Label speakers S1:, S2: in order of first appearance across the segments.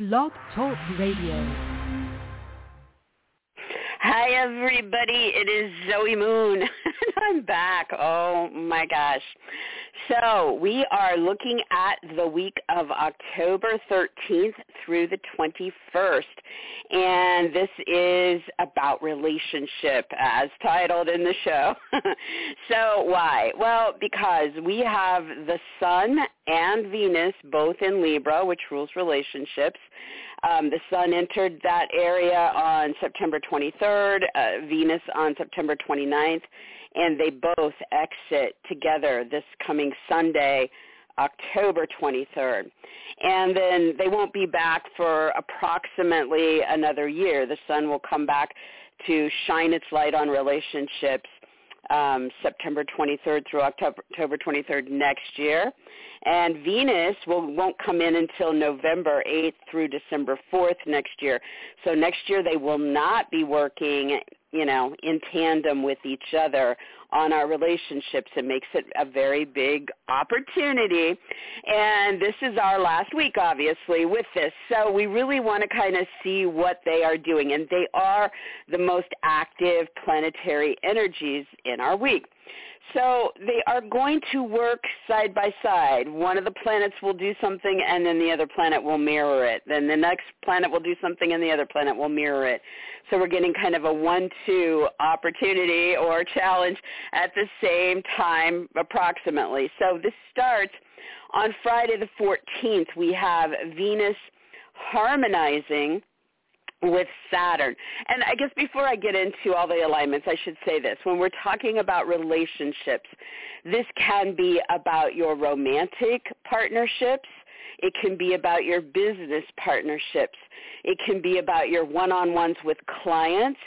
S1: Blog Talk Radio.
S2: Hi everybody, it is Zoe Moon. I'm back. Oh my gosh. So we are looking at the week of October 13th through the 21st. And this is about relationship as titled in the show. so why? Well, because we have the Sun and Venus both in Libra, which rules relationships. Um, the Sun entered that area on September 23rd, uh, Venus on September 29th and they both exit together this coming Sunday, October 23rd. And then they won't be back for approximately another year. The sun will come back to shine its light on relationships um, September 23rd through October, October 23rd next year. And Venus will, won't come in until November 8th through December 4th next year. So next year they will not be working you know, in tandem with each other on our relationships. It makes it a very big opportunity. And this is our last week, obviously, with this. So we really want to kind of see what they are doing. And they are the most active planetary energies in our week. So they are going to work side by side. One of the planets will do something and then the other planet will mirror it. Then the next planet will do something and the other planet will mirror it. So we're getting kind of a one-two opportunity or challenge at the same time approximately. So this starts on Friday the 14th. We have Venus harmonizing with Saturn. And I guess before I get into all the alignments, I should say this. When we're talking about relationships, this can be about your romantic partnerships. It can be about your business partnerships. It can be about your one-on-ones with clients,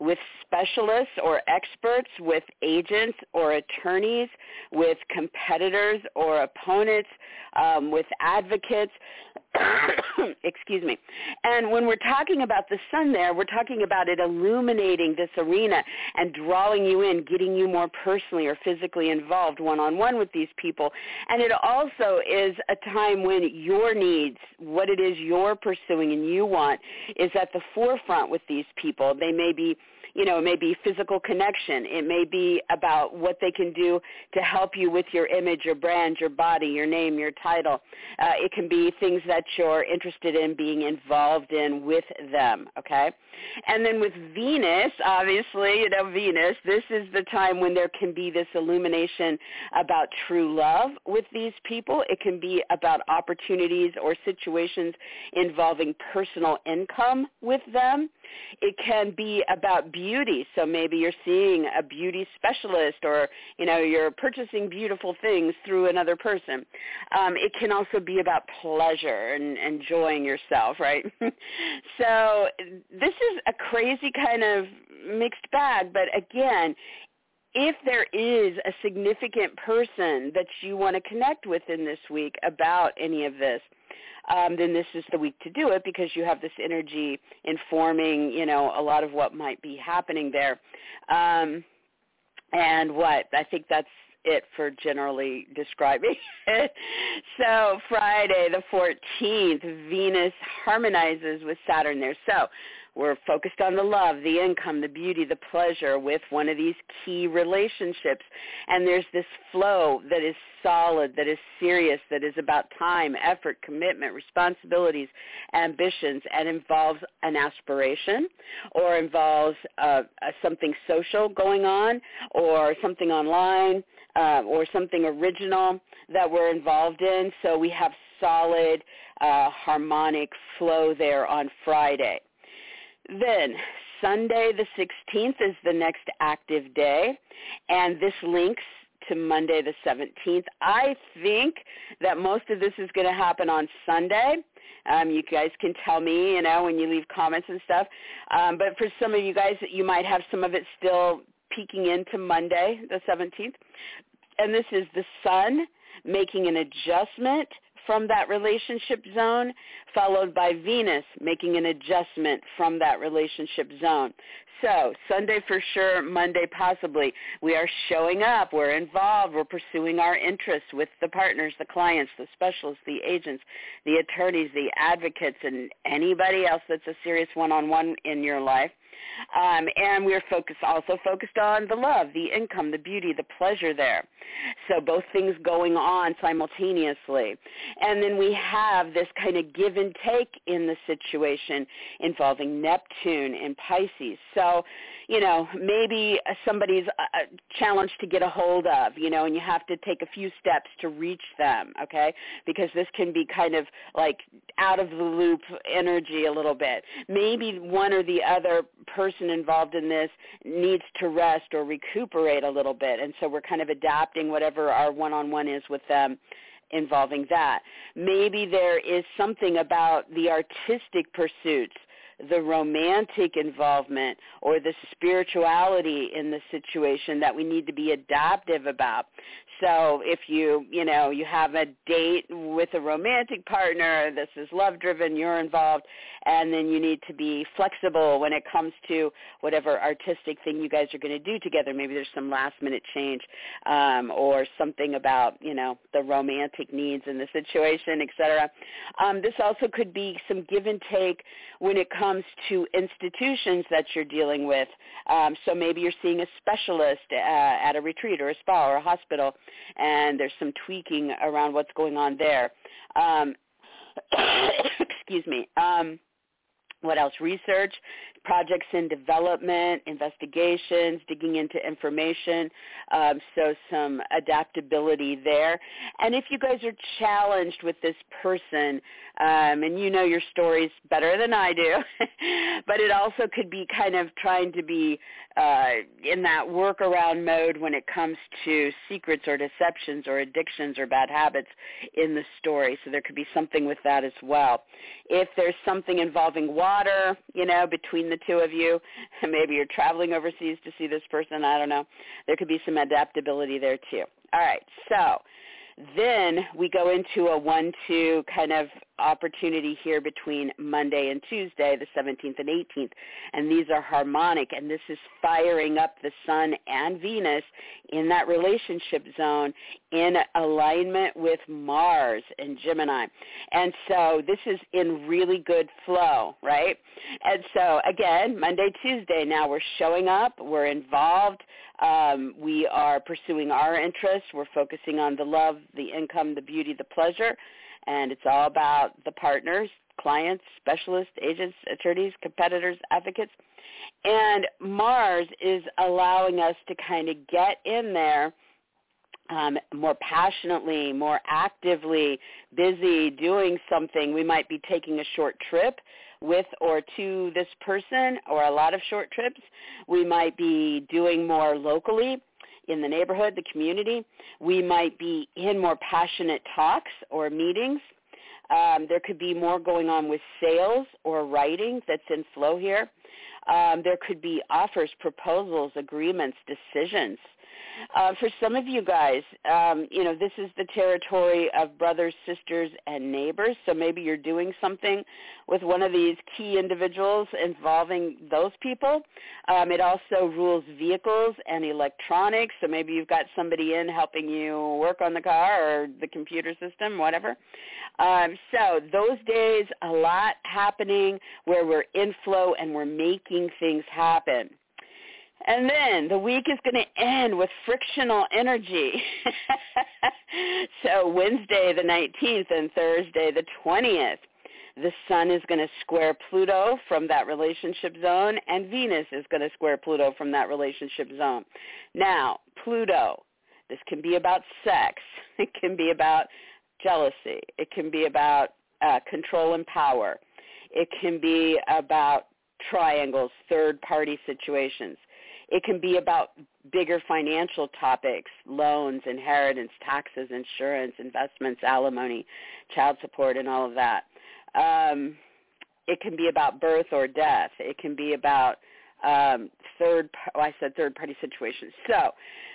S2: with specialists or experts, with agents or attorneys, with competitors or opponents, um, with advocates. excuse me. And when we're talking about the sun there, we're talking about it illuminating this arena and drawing you in, getting you more personally or physically involved one-on-one with these people. And it also is a time when your needs, what it is you're pursuing and you want, is at the forefront with these people. They may be you know, it may be physical connection. It may be about what they can do to help you with your image, your brand, your body, your name, your title. Uh, it can be things that you're interested in being involved in with them, okay? And then with Venus, obviously, you know, Venus, this is the time when there can be this illumination about true love with these people. It can be about opportunities or situations involving personal income with them. It can be about beauty. So maybe you're seeing a beauty specialist or, you know, you're purchasing beautiful things through another person. Um, it can also be about pleasure and enjoying yourself, right? so this is a crazy kind of mixed bag, but again, if there is a significant person that you want to connect with in this week about any of this, um, then this is the week to do it because you have this energy informing, you know, a lot of what might be happening there. Um, and what I think that's it for generally describing it. so Friday the 14th, Venus harmonizes with Saturn there. So we're focused on the love, the income, the beauty, the pleasure with one of these key relationships. And there's this flow that is solid, that is serious, that is about time, effort, commitment, responsibilities, ambitions, and involves an aspiration or involves uh, something social going on or something online uh, or something original that we're involved in. So we have solid uh, harmonic flow there on Friday. Then Sunday the 16th is the next active day, and this links to Monday the 17th. I think that most of this is going to happen on Sunday. Um, you guys can tell me, you know, when you leave comments and stuff. Um, but for some of you guys, you might have some of it still peeking into Monday the 17th. And this is the sun making an adjustment from that relationship zone, followed by Venus making an adjustment from that relationship zone. So Sunday for sure, Monday possibly. We are showing up. We're involved. We're pursuing our interests with the partners, the clients, the specialists, the agents, the attorneys, the advocates, and anybody else that's a serious one-on-one in your life. Um, and we're focused also focused on the love, the income, the beauty, the pleasure there. So both things going on simultaneously. And then we have this kind of give and take in the situation involving Neptune and Pisces. So you know, maybe somebody's a challenge to get a hold of, you know, and you have to take a few steps to reach them, okay? Because this can be kind of like out of the loop energy a little bit. Maybe one or the other person involved in this needs to rest or recuperate a little bit, and so we're kind of adapting whatever our one-on-one is with them involving that. Maybe there is something about the artistic pursuits the romantic involvement or the spirituality in the situation that we need to be adaptive about. So if you, you know, you have a date with a romantic partner, this is love driven, you're involved, and then you need to be flexible when it comes to whatever artistic thing you guys are going to do together. Maybe there's some last minute change um, or something about, you know, the romantic needs in the situation, etc. Um, this also could be some give and take when it comes to institutions that you're dealing with. Um, so maybe you're seeing a specialist uh, at a retreat or a spa or a hospital and there's some tweaking around what's going on there. Um, excuse me. Um, what else? Research, projects in development, investigations, digging into information, um, so some adaptability there. And if you guys are challenged with this person, um, and you know your stories better than I do, but it also could be kind of trying to be uh, in that workaround mode when it comes to secrets or deceptions or addictions or bad habits in the story. So there could be something with that as well. If there's something involving water, you know, between the two of you, maybe you're traveling overseas to see this person, I don't know. There could be some adaptability there too. All right, so then we go into a one-two kind of opportunity here between Monday and Tuesday, the 17th and 18th. And these are harmonic, and this is firing up the sun and Venus in that relationship zone in alignment with Mars and Gemini. And so this is in really good flow, right? And so again, Monday, Tuesday, now we're showing up, we're involved, um, we are pursuing our interests, we're focusing on the love, the income, the beauty, the pleasure and it's all about the partners, clients, specialists, agents, attorneys, competitors, advocates. And Mars is allowing us to kind of get in there um, more passionately, more actively, busy doing something. We might be taking a short trip with or to this person or a lot of short trips. We might be doing more locally in the neighborhood, the community. We might be in more passionate talks or meetings. Um, there could be more going on with sales or writing that's in flow here. Um, there could be offers, proposals, agreements, decisions. Uh, for some of you guys, um, you know, this is the territory of brothers, sisters, and neighbors. So maybe you're doing something with one of these key individuals involving those people. Um, it also rules vehicles and electronics. So maybe you've got somebody in helping you work on the car or the computer system, whatever. Um, so those days, a lot happening where we're in flow and we're making things happen. And then the week is going to end with frictional energy. so Wednesday the 19th and Thursday the 20th, the sun is going to square Pluto from that relationship zone and Venus is going to square Pluto from that relationship zone. Now, Pluto, this can be about sex. It can be about jealousy. It can be about uh, control and power. It can be about triangles, third-party situations. It can be about bigger financial topics, loans, inheritance, taxes, insurance, investments, alimony, child support, and all of that. Um, it can be about birth or death. It can be about um, third, oh, I said third party situations. So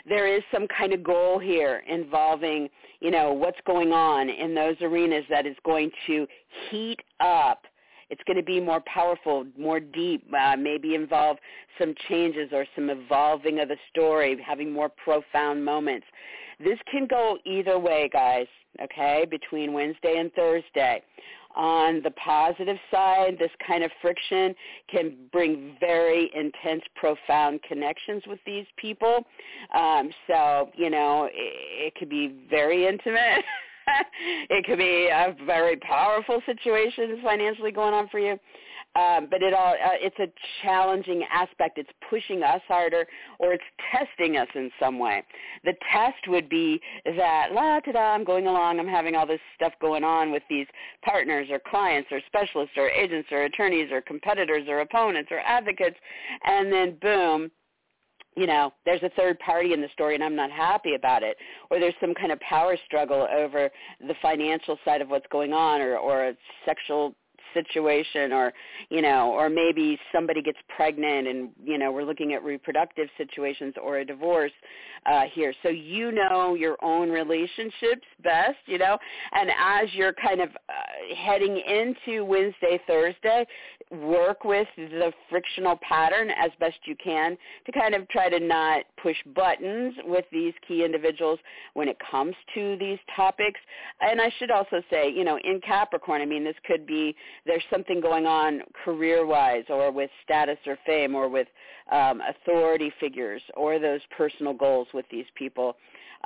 S2: there is some kind of goal here involving, you know, what's going on in those arenas that is going to heat up it's going to be more powerful, more deep, uh, maybe involve some changes or some evolving of the story, having more profound moments. This can go either way, guys, okay, between Wednesday and Thursday. On the positive side, this kind of friction can bring very intense, profound connections with these people. Um, so, you know, it, it could be very intimate. it could be a very powerful situation financially going on for you. Um, but it all uh, it's a challenging aspect. It's pushing us harder, or it's testing us in some way. The test would be that la ta da, I'm going along, I'm having all this stuff going on with these partners or clients or specialists or agents or attorneys or competitors or opponents or advocates, and then boom, you know, there's a third party in the story and I'm not happy about it, or there's some kind of power struggle over the financial side of what's going on, or or a sexual situation or you know or maybe somebody gets pregnant and you know we're looking at reproductive situations or a divorce uh here. So you know your own relationships best you know? And as you're kind of uh, heading into Wednesday Thursday work with the frictional pattern as best you can to kind of try to not push buttons with these key individuals when it comes to these topics. And I should also say you know in Capricorn I mean this could be there's something going on career-wise or with status or fame or with um, authority figures or those personal goals with these people,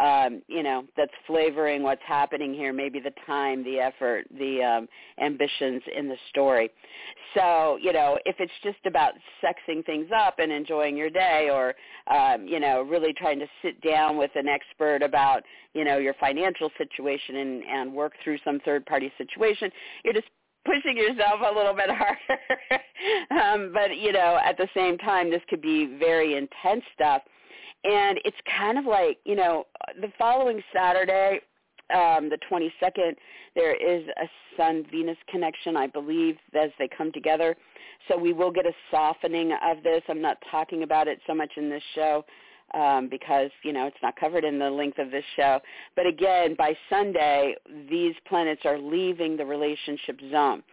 S2: um, you know, that's flavoring what's happening here, maybe the time, the effort, the um, ambitions in the story. So, you know, if it's just about sexing things up and enjoying your day or, um, you know, really trying to sit down with an expert about, you know, your financial situation and, and work through some third-party situation, you're just pushing yourself a little bit harder. um, but you know, at the same time, this could be very intense stuff. And it's kind of like, you know, the following Saturday, um, the 22nd, there is a Sun-Venus connection, I believe, as they come together. So we will get a softening of this. I'm not talking about it so much in this show um, because you know it's not covered in the length of this show. But again, by Sunday, these planets are leaving the relationship zone,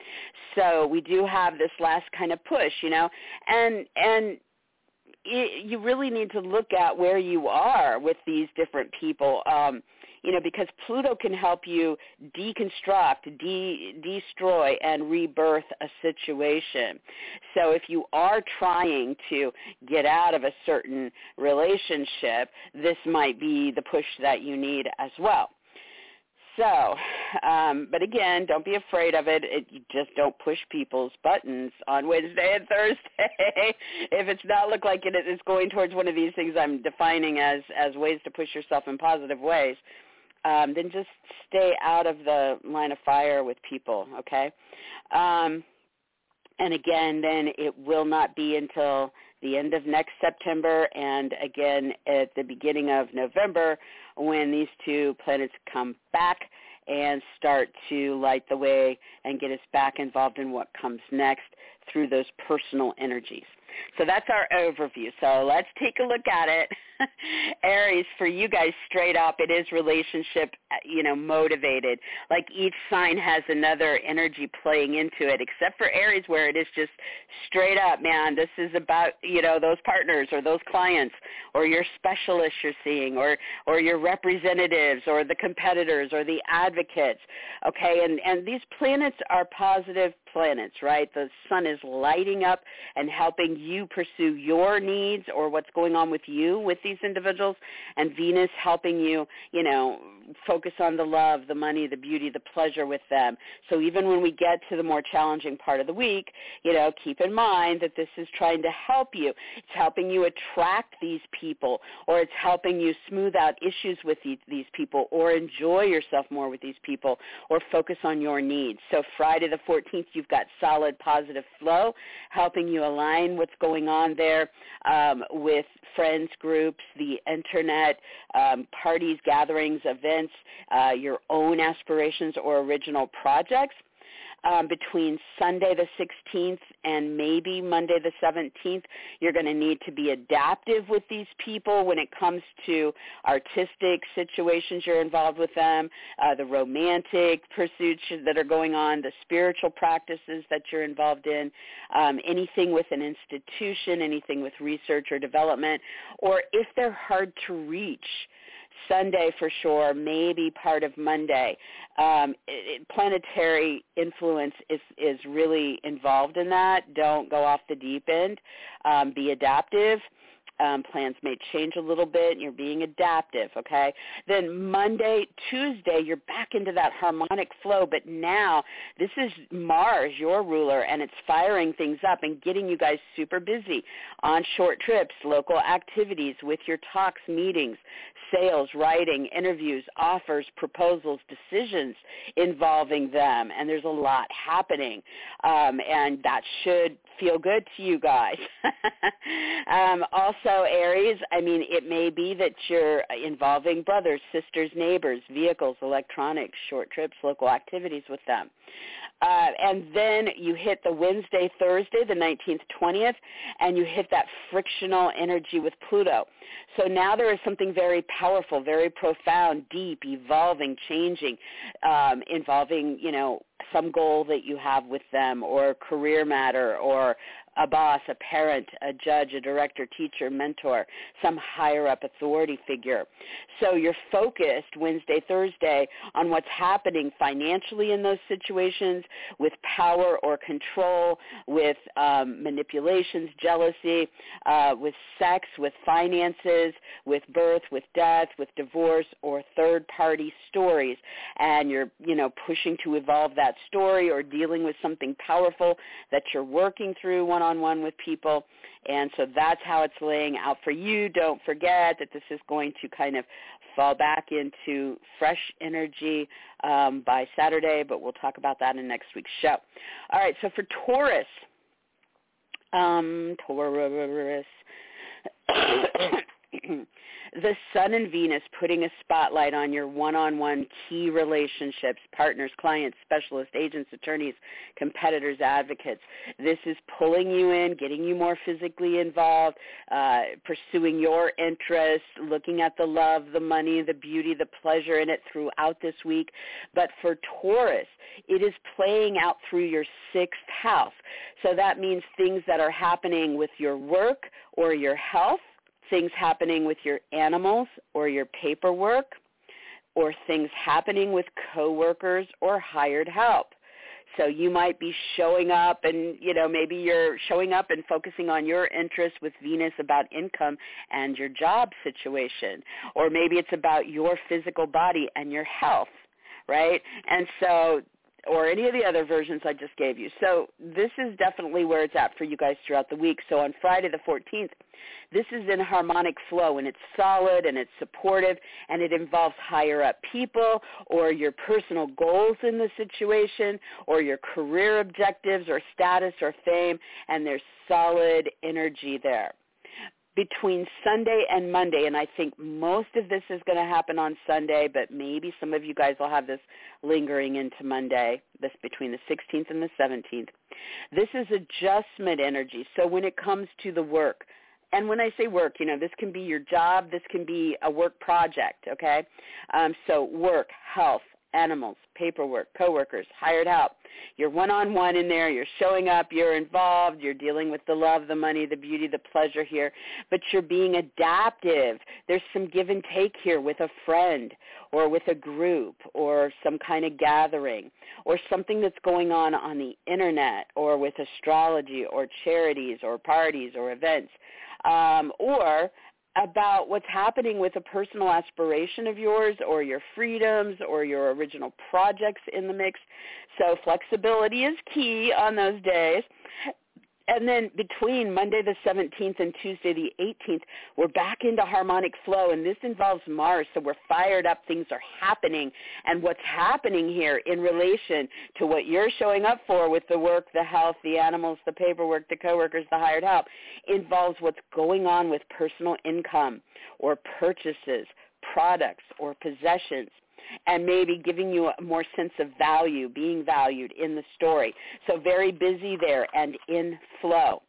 S2: so we do have this last kind of push, you know, and and it, you really need to look at where you are with these different people. Um, you know, because Pluto can help you deconstruct, de- destroy, and rebirth a situation. So if you are trying to get out of a certain relationship, this might be the push that you need as well. So, um, but again, don't be afraid of it. it. You just don't push people's buttons on Wednesday and Thursday. if it's not look like it is going towards one of these things I'm defining as as ways to push yourself in positive ways, um, then just stay out of the line of fire with people, okay? Um, and again, then it will not be until the end of next September and again at the beginning of November when these two planets come back and start to light the way and get us back involved in what comes next through those personal energies. So that's our overview. So let's take a look at it. Aries, for you guys straight up, it is relationship, uh, you know, motivated. Like each sign has another energy playing into it, except for Aries where it is just straight up, man, this is about, you know, those partners or those clients or your specialists you're seeing or, or your representatives or the competitors or the advocates. Okay, and, and these planets are positive planets, right? The sun is lighting up and helping you pursue your needs or what's going on with you with these individuals and Venus helping you, you know, focus on the love, the money, the beauty, the pleasure with them. So even when we get to the more challenging part of the week, you know, keep in mind that this is trying to help you. It's helping you attract these people or it's helping you smooth out issues with these people or enjoy yourself more with these people or focus on your needs. So Friday the 14th, you've got solid positive flow helping you align what's going on there um, with friends groups, the internet, um, parties, gatherings, events, uh, your own aspirations or original projects. um, between Sunday the 16th and maybe Monday the 17th. You're going to need to be adaptive with these people when it comes to artistic situations you're involved with them, uh, the romantic pursuits that are going on, the spiritual practices that you're involved in, um, anything with an institution, anything with research or development, or if they're hard to reach Sunday for sure, maybe part of Monday. Um, it, planetary influence is is really involved in that. Don't go off the deep end. Um, be adaptive um, plans may change a little bit. You're being adaptive, okay? Then Monday, Tuesday, you're back into that harmonic flow, but now this is Mars, your ruler, and it's firing things up and getting you guys super busy on short trips, local activities with your talks, meetings, sales, writing, interviews, offers, proposals, decisions involving them, and there's a lot happening, um, and that should feel good to you guys. um, also, Aries, I mean, it may be that you're involving brothers, sisters, neighbors, vehicles, electronics, short trips, local activities with them. Uh, and then you hit the Wednesday, Thursday, the 19th, 20th, and you hit that frictional energy with Pluto. So now there is something very powerful, very profound, deep, evolving, changing, um, involving, you know, some goal that you have with them or career matter or a boss, a parent, a judge, a director, teacher, mentor, some higher up authority figure. So you're focused Wednesday, Thursday on what's happening financially in those situations with power or control, with um, manipulations, jealousy, uh, with sex, with finances, with birth, with death, with divorce, or third-party stories. And you're, you know, pushing to evolve that story or dealing with something powerful that you're working through one one-on-one with people. And so that's how it's laying out for you. Don't forget that this is going to kind of fall back into fresh energy um, by Saturday, but we'll talk about that in next week's show. All right, so for Taurus, um, Taurus, the sun and Venus putting a spotlight on your one-on-one key relationships, partners, clients, specialists, agents, attorneys, competitors, advocates. This is pulling you in, getting you more physically involved, uh, pursuing your interests, looking at the love, the money, the beauty, the pleasure in it throughout this week. But for Taurus, it is playing out through your sixth house. So that means things that are happening with your work or your health things happening with your animals or your paperwork or things happening with coworkers or hired help. So you might be showing up and, you know, maybe you're showing up and focusing on your interests with Venus about income and your job situation. Or maybe it's about your physical body and your health, right? And so or any of the other versions I just gave you. So this is definitely where it's at for you guys throughout the week. So on Friday the 14th, this is in harmonic flow and it's solid and it's supportive and it involves higher up people or your personal goals in the situation or your career objectives or status or fame and there's solid energy there between Sunday and Monday, and I think most of this is going to happen on Sunday, but maybe some of you guys will have this lingering into Monday, this between the 16th and the 17th. This is adjustment energy. So when it comes to the work, and when I say work, you know, this can be your job, this can be a work project, okay? Um, so work, health, animals, paperwork, coworkers, hired help. You're one-on-one in there. You're showing up. You're involved. You're dealing with the love, the money, the beauty, the pleasure here. But you're being adaptive. There's some give and take here with a friend or with a group or some kind of gathering or something that's going on on the internet or with astrology or charities or parties or events. Um, or about what's happening with a personal aspiration of yours or your freedoms or your original projects in the mix. So flexibility is key on those days and then between Monday the 17th and Tuesday the 18th, we're back into harmonic flow, and this involves Mars, so we're fired up. Things are happening, and what's happening here in relation to what you're showing up for with the work, the health, the animals, the paperwork, the coworkers, the hired help, involves what's going on with personal income or purchases, products or possessions and maybe giving you a more sense of value, being valued in the story. So very busy there and in flow.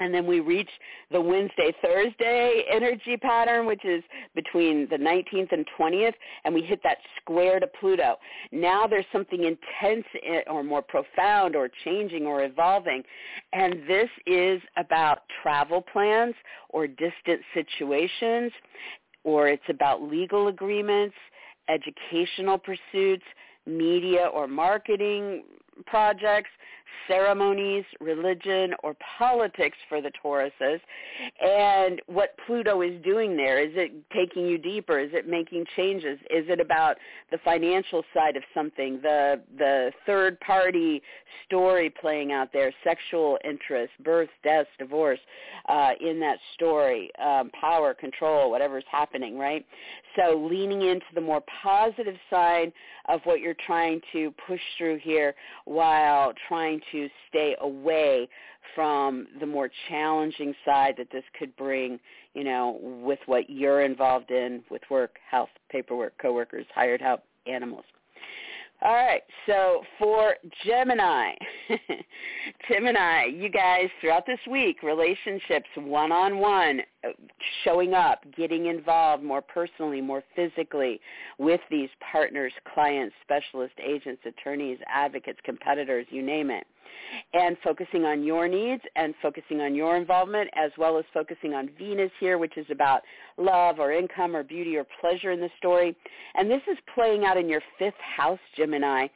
S2: And then we reach the Wednesday, Thursday energy pattern, which is between the 19th and 20th, and we hit that square to Pluto. Now there's something intense or more profound or changing or evolving. And this is about travel plans or distant situations, or it's about legal agreements, educational pursuits, media or marketing projects, ceremonies, religion, or politics for the Tauruses. And what Pluto is doing there, is it taking you deeper? Is it making changes? Is it about the financial side of something, the, the third party story playing out there, sexual interest, birth, death, divorce uh, in that story, um, power, control, whatever's happening, right? So leaning into the more positive side of what you're trying to push through here while trying to stay away from the more challenging side that this could bring, you know, with what you're involved in with work, health, paperwork, coworkers, hired help, animals. All right, so for Gemini, Gemini, you guys throughout this week, relationships one-on-one, showing up, getting involved more personally, more physically with these partners, clients, specialists, agents, attorneys, advocates, competitors, you name it and focusing on your needs and focusing on your involvement as well as focusing on Venus here, which is about love or income or beauty or pleasure in the story. And this is playing out in your fifth house, Gemini.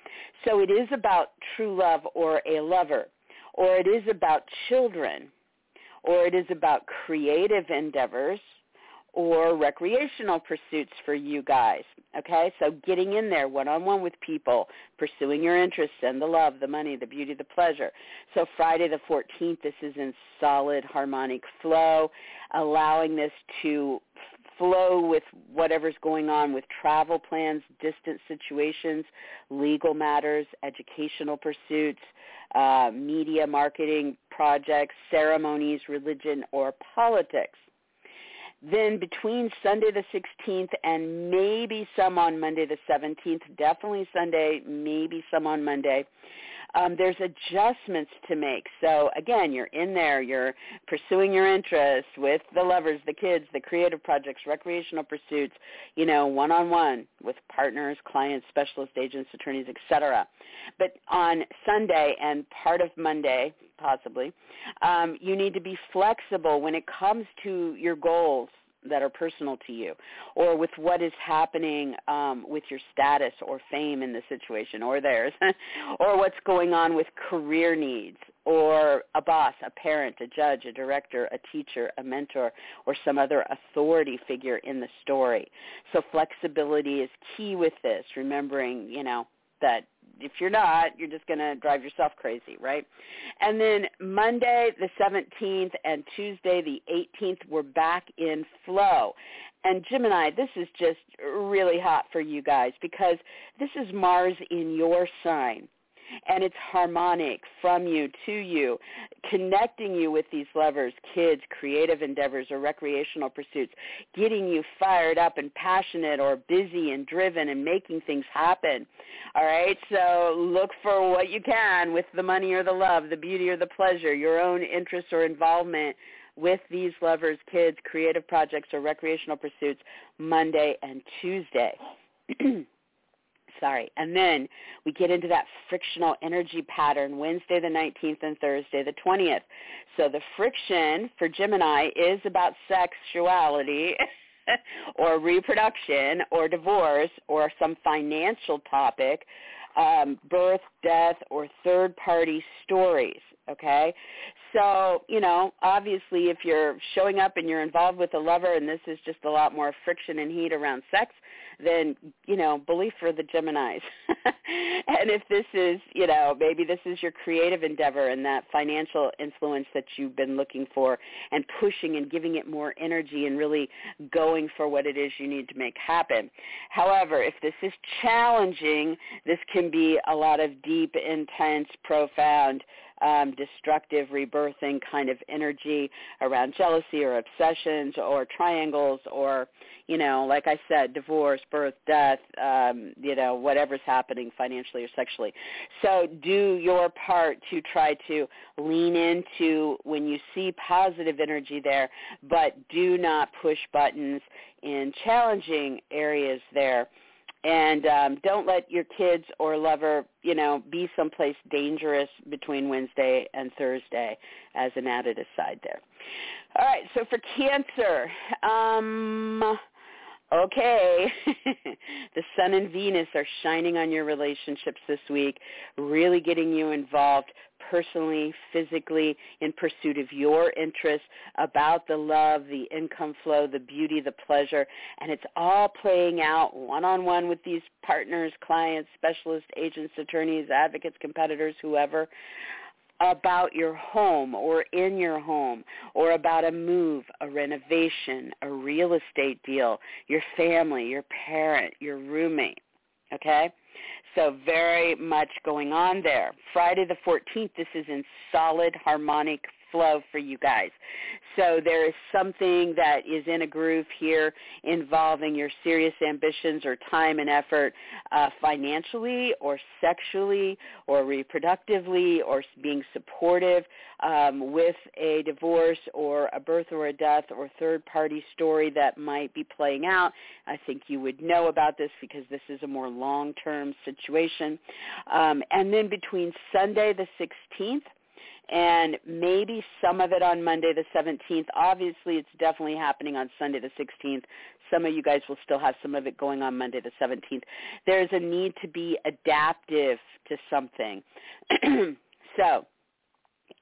S2: So it is about true love or a lover, or it is about children, or it is about creative endeavors, or recreational pursuits for you guys. Okay, so getting in there one-on-one with people, pursuing your interests and the love, the money, the beauty, the pleasure. So Friday the 14th, this is in solid harmonic flow, allowing this to flow with whatever's going on with travel plans, distant situations, legal matters, educational pursuits, uh, media marketing projects, ceremonies, religion, or politics. Then between Sunday the 16th and maybe some on Monday the 17th, definitely Sunday, maybe some on Monday, um, there's adjustments to make. So again, you're in there, you're pursuing your interests with the lovers, the kids, the creative projects, recreational pursuits, you know, one-on-one with partners, clients, specialist agents, attorneys, etc. But on Sunday and part of Monday, possibly, um, you need to be flexible when it comes to your goals that are personal to you or with what is happening um, with your status or fame in the situation or theirs or what's going on with career needs or a boss, a parent, a judge, a director, a teacher, a mentor, or some other authority figure in the story. So flexibility is key with this, remembering, you know, that if you're not, you're just going to drive yourself crazy, right? And then Monday the 17th and Tuesday the 18th, we're back in flow. And Gemini, this is just really hot for you guys because this is Mars in your sign and it's harmonic from you to you, connecting you with these lovers, kids, creative endeavors, or recreational pursuits, getting you fired up and passionate or busy and driven and making things happen. All right, so look for what you can with the money or the love, the beauty or the pleasure, your own interests or involvement with these lovers, kids, creative projects, or recreational pursuits Monday and Tuesday. sorry. And then we get into that frictional energy pattern Wednesday the 19th and Thursday the 20th. So the friction for Gemini is about sexuality or reproduction or divorce or some financial topic, um, birth, death, or third-party stories okay so you know obviously if you're showing up and you're involved with a lover and this is just a lot more friction and heat around sex then you know belief for the Geminis. and if this is you know maybe this is your creative endeavor and that financial influence that you've been looking for and pushing and giving it more energy and really going for what it is you need to make happen. However, if this is challenging, this can be a lot of intense, profound um, destructive, rebirthing kind of energy around jealousy or obsessions or triangles or, you know, like I said, divorce, birth, death, um, you know, whatever's happening financially or sexually. So do your part to try to lean into when you see positive energy there, but do not push buttons in challenging areas there and um, don't let your kids or lover, you know, be someplace dangerous between Wednesday and Thursday as an added aside there. All right, so for Cancer, um, okay, the Sun and Venus are shining on your relationships this week, really getting you involved personally, physically, in pursuit of your interests, about the love, the income flow, the beauty, the pleasure, and it's all playing out one-on-one with these partners, clients, specialists, agents, attorneys, advocates, competitors, whoever about your home or in your home or about a move, a renovation, a real estate deal, your family, your parent, your roommate. Okay? So very much going on there. Friday the 14th, this is in solid harmonic flow for you guys. So there is something that is in a groove here involving your serious ambitions or time and effort uh, financially or sexually or reproductively or being supportive um, with a divorce or a birth or a death or third-party story that might be playing out. I think you would know about this because this is a more long-term situation. Um, and then between Sunday the 16th and maybe some of it on Monday the 17th. Obviously, it's definitely happening on Sunday the 16th. Some of you guys will still have some of it going on Monday the 17th. There's a need to be adaptive to something. so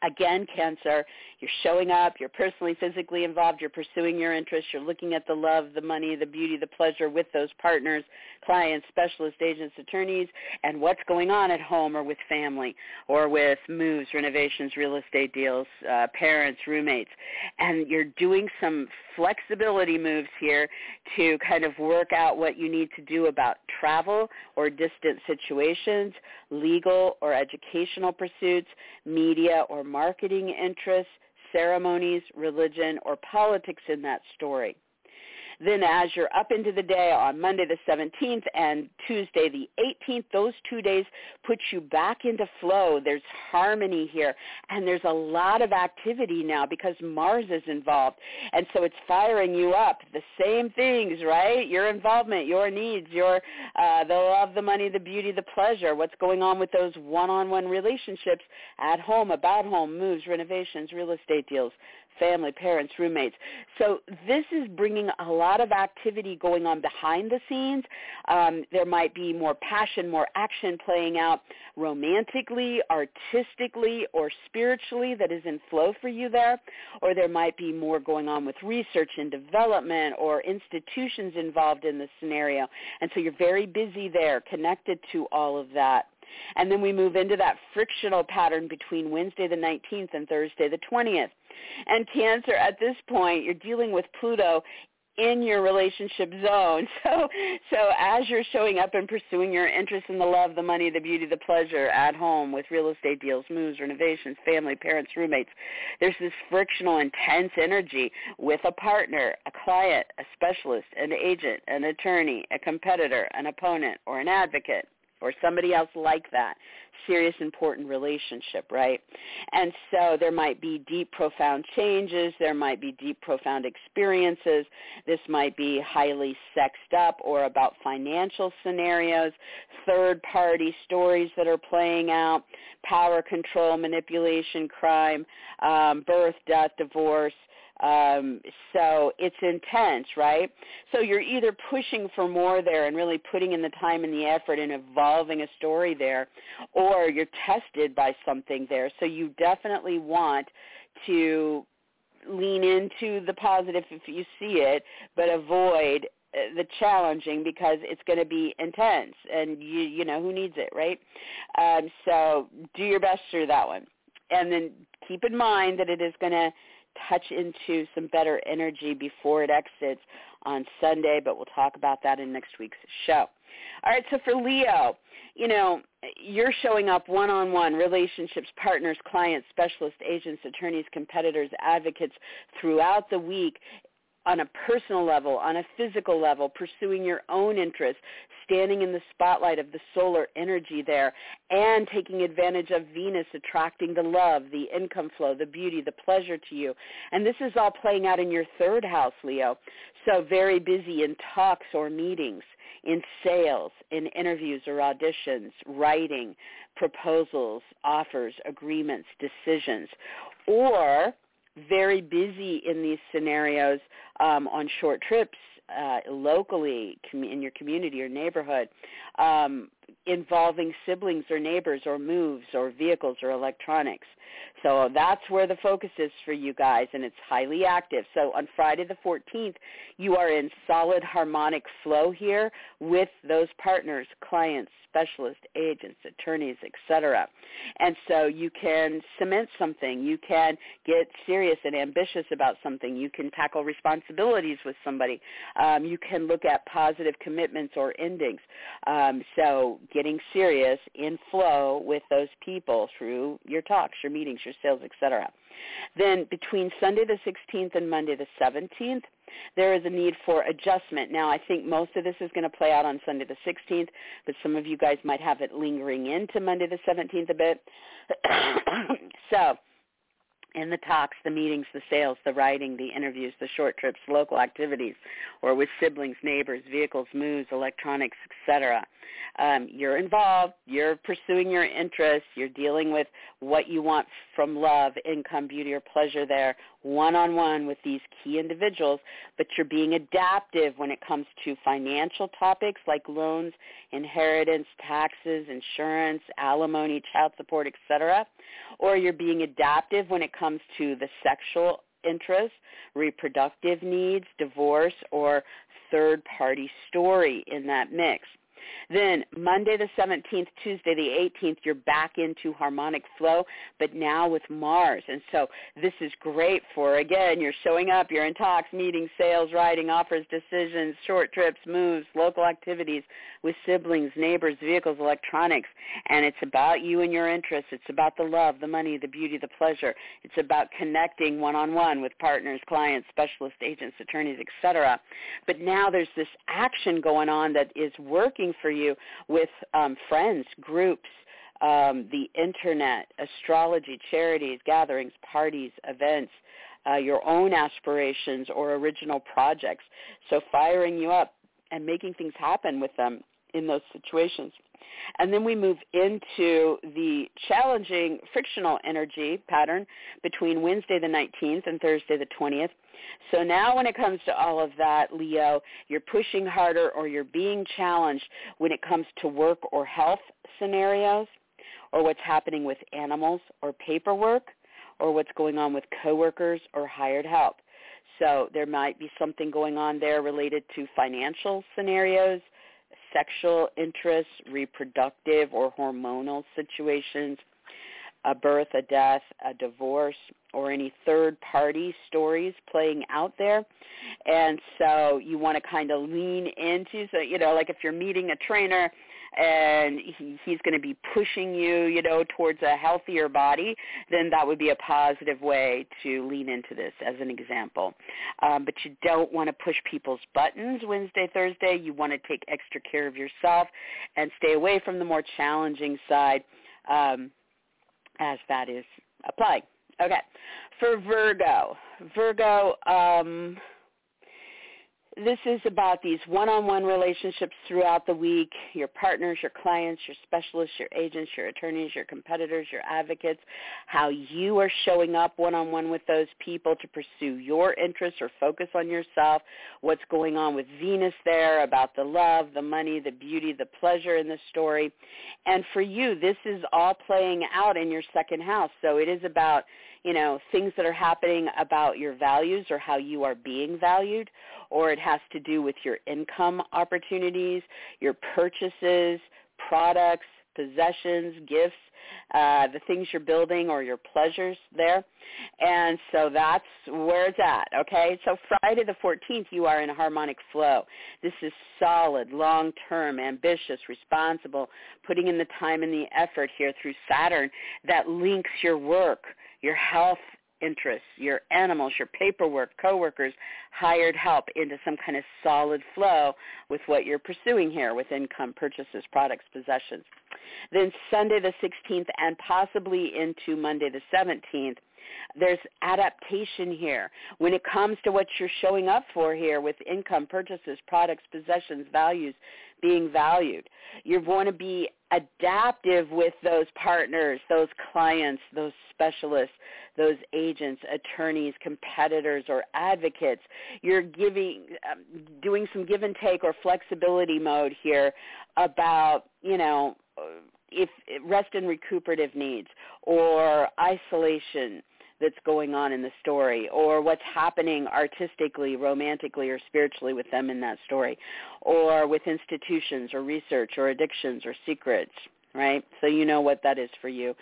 S2: again, Cancer, you're showing up, you're personally, physically involved, you're pursuing your interests, you're looking at the love, the money, the beauty, the pleasure with those partners, clients, specialists, agents, attorneys, and what's going on at home or with family or with moves, renovations, real estate deals, uh, parents, roommates. And you're doing some flexibility moves here to kind of work out what you need to do about travel or distant situations, legal or educational pursuits, media or marketing interests, ceremonies, religion, or politics in that story. Then as you're up into the day on Monday the 17th and Tuesday the 18th, those two days put you back into flow. There's harmony here. And there's a lot of activity now because Mars is involved. And so it's firing you up. The same things, right? Your involvement, your needs, your uh, the love, the money, the beauty, the pleasure. What's going on with those one-on-one relationships at home, about home, moves, renovations, real estate deals family, parents, roommates. So this is bringing a lot of activity going on behind the scenes. Um, there might be more passion, more action playing out romantically, artistically, or spiritually that is in flow for you there. Or there might be more going on with research and development or institutions involved in the scenario. And so you're very busy there, connected to all of that. And then we move into that frictional pattern between Wednesday the 19th and Thursday the 20th. And Cancer, at this point, you're dealing with Pluto in your relationship zone. So so as you're showing up and pursuing your interest in the love, the money, the beauty, the pleasure at home with real estate deals, moves, renovations, family, parents, roommates, there's this frictional, intense energy with a partner, a client, a specialist, an agent, an attorney, a competitor, an opponent, or an advocate or somebody else like that. Serious, important relationship, right? And so there might be deep, profound changes. There might be deep, profound experiences. This might be highly sexed up or about financial scenarios, third-party stories that are playing out, power control, manipulation, crime, um, birth, death, divorce, um, so it's intense, right? So you're either pushing for more there and really putting in the time and the effort and evolving a story there, or you're tested by something there. So you definitely want to lean into the positive if you see it, but avoid uh, the challenging because it's going to be intense and you you know who needs it right um so do your best through that one and then keep in mind that it is going to touch into some better energy before it exits on Sunday, but we'll talk about that in next week's show. All right, so for Leo, you know, you're showing up one-on-one, relationships, partners, clients, specialists, agents, attorneys, competitors, advocates throughout the week on a personal level, on a physical level, pursuing your own interests, standing in the spotlight of the solar energy there, and taking advantage of Venus attracting the love, the income flow, the beauty, the pleasure to you. And this is all playing out in your third house, Leo. So very busy in talks or meetings, in sales, in interviews or auditions, writing, proposals, offers, agreements, decisions. Or very busy in these scenarios um, on short trips uh, locally in your community or neighborhood. Um, involving siblings or neighbors or moves or vehicles or electronics. So that's where the focus is for you guys, and it's highly active. So on Friday the 14th, you are in solid harmonic flow here with those partners, clients, specialists, agents, attorneys, etc. And so you can cement something. You can get serious and ambitious about something. You can tackle responsibilities with somebody. Um, you can look at positive commitments or endings. Um, so getting serious in flow with those people through your talks, your meetings, your sales, etc. Then between Sunday the 16th and Monday the 17th, there is a need for adjustment. Now, I think most of this is going to play out on Sunday the 16th, but some of you guys might have it lingering into Monday the 17th a bit. so in the talks, the meetings, the sales, the writing, the interviews, the short trips, local activities, or with siblings, neighbors, vehicles, moves, electronics, etc. Um, you're involved. You're pursuing your interests. You're dealing with what you want from love, income, beauty, or pleasure there, one-on-one with these key individuals, but you're being adaptive when it comes to financial topics like loans, inheritance, taxes, insurance, alimony, child support, etc. Or you're being adaptive when it comes to the sexual interests, reproductive needs, divorce, or third-party story in that mix. Then Monday the 17th, Tuesday the 18th, you're back into harmonic flow, but now with Mars. And so this is great for, again, you're showing up, you're in talks, meetings, sales, writing, offers, decisions, short trips, moves, local activities with siblings, neighbors, vehicles, electronics. And it's about you and your interests. It's about the love, the money, the beauty, the pleasure. It's about connecting one-on-one with partners, clients, specialists, agents, attorneys, etc. But now there's this action going on that is working for you with um, friends, groups, um, the internet, astrology, charities, gatherings, parties, events, uh, your own aspirations or original projects. So firing you up and making things happen with them in those situations. And then we move into the challenging frictional energy pattern between Wednesday the 19th and Thursday the 20th. So now when it comes to all of that, Leo, you're pushing harder or you're being challenged when it comes to work or health scenarios or what's happening with animals or paperwork or what's going on with coworkers or hired help. So there might be something going on there related to financial scenarios, sexual interests, reproductive or hormonal situations, a birth, a death, a divorce, or any third party stories playing out there. And so you want to kind of lean into, so, you know, like if you're meeting a trainer and he, he's going to be pushing you, you know, towards a healthier body, then that would be a positive way to lean into this as an example. Um, but you don't want to push people's buttons Wednesday, Thursday. You want to take extra care of yourself and stay away from the more challenging side um, as that is applied. Okay. For Virgo, Virgo, um, this is about these one-on-one relationships throughout the week, your partners, your clients, your specialists, your agents, your attorneys, your competitors, your advocates, how you are showing up one-on-one with those people to pursue your interests or focus on yourself, what's going on with Venus there about the love, the money, the beauty, the pleasure in the story. And for you, this is all playing out in your second house. So it is about you know, things that are happening about your values or how you are being valued, or it has to do with your income opportunities, your purchases, products, possessions, gifts, uh, the things you're building or your pleasures there. And so that's where it's at, okay? So Friday the 14th, you are in harmonic flow. This is solid, long-term, ambitious, responsible, putting in the time and the effort here through Saturn that links your work, your health interests, your animals, your paperwork, coworkers, hired help into some kind of solid flow with what you're pursuing here with income, purchases, products, possessions. Then Sunday the 16th and possibly into Monday the 17th, there's adaptation here. When it comes to what you're showing up for here with income, purchases, products, possessions, values, being valued. You want to be adaptive with those partners, those clients, those specialists, those agents, attorneys, competitors, or advocates. You're giving, um, doing some give and take or flexibility mode here about, you know, if rest and recuperative needs or isolation that's going on in the story or what's happening artistically, romantically, or spiritually with them in that story or with institutions or research or addictions or secrets, right? So you know what that is for you.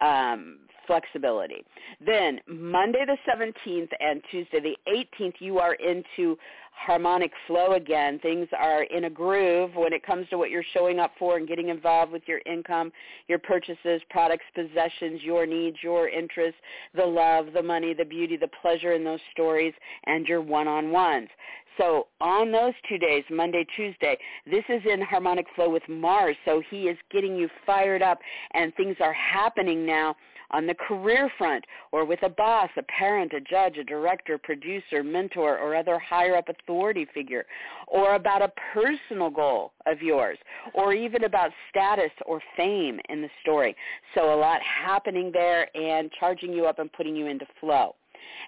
S2: Um, flexibility. Then Monday the 17th and Tuesday the 18th, you are into harmonic flow again. Things are in a groove when it comes to what you're showing up for and getting involved with your income, your purchases, products, possessions, your needs, your interests, the love, the money, the beauty, the pleasure in those stories, and your one-on-ones. So on those two days, Monday, Tuesday, this is in harmonic flow with Mars. So he is getting you fired up and things are happening now on the career front or with a boss, a parent, a judge, a director, producer, mentor, or other higher up authority figure, or about a personal goal of yours, or even about status or fame in the story. So a lot happening there and charging you up and putting you into flow.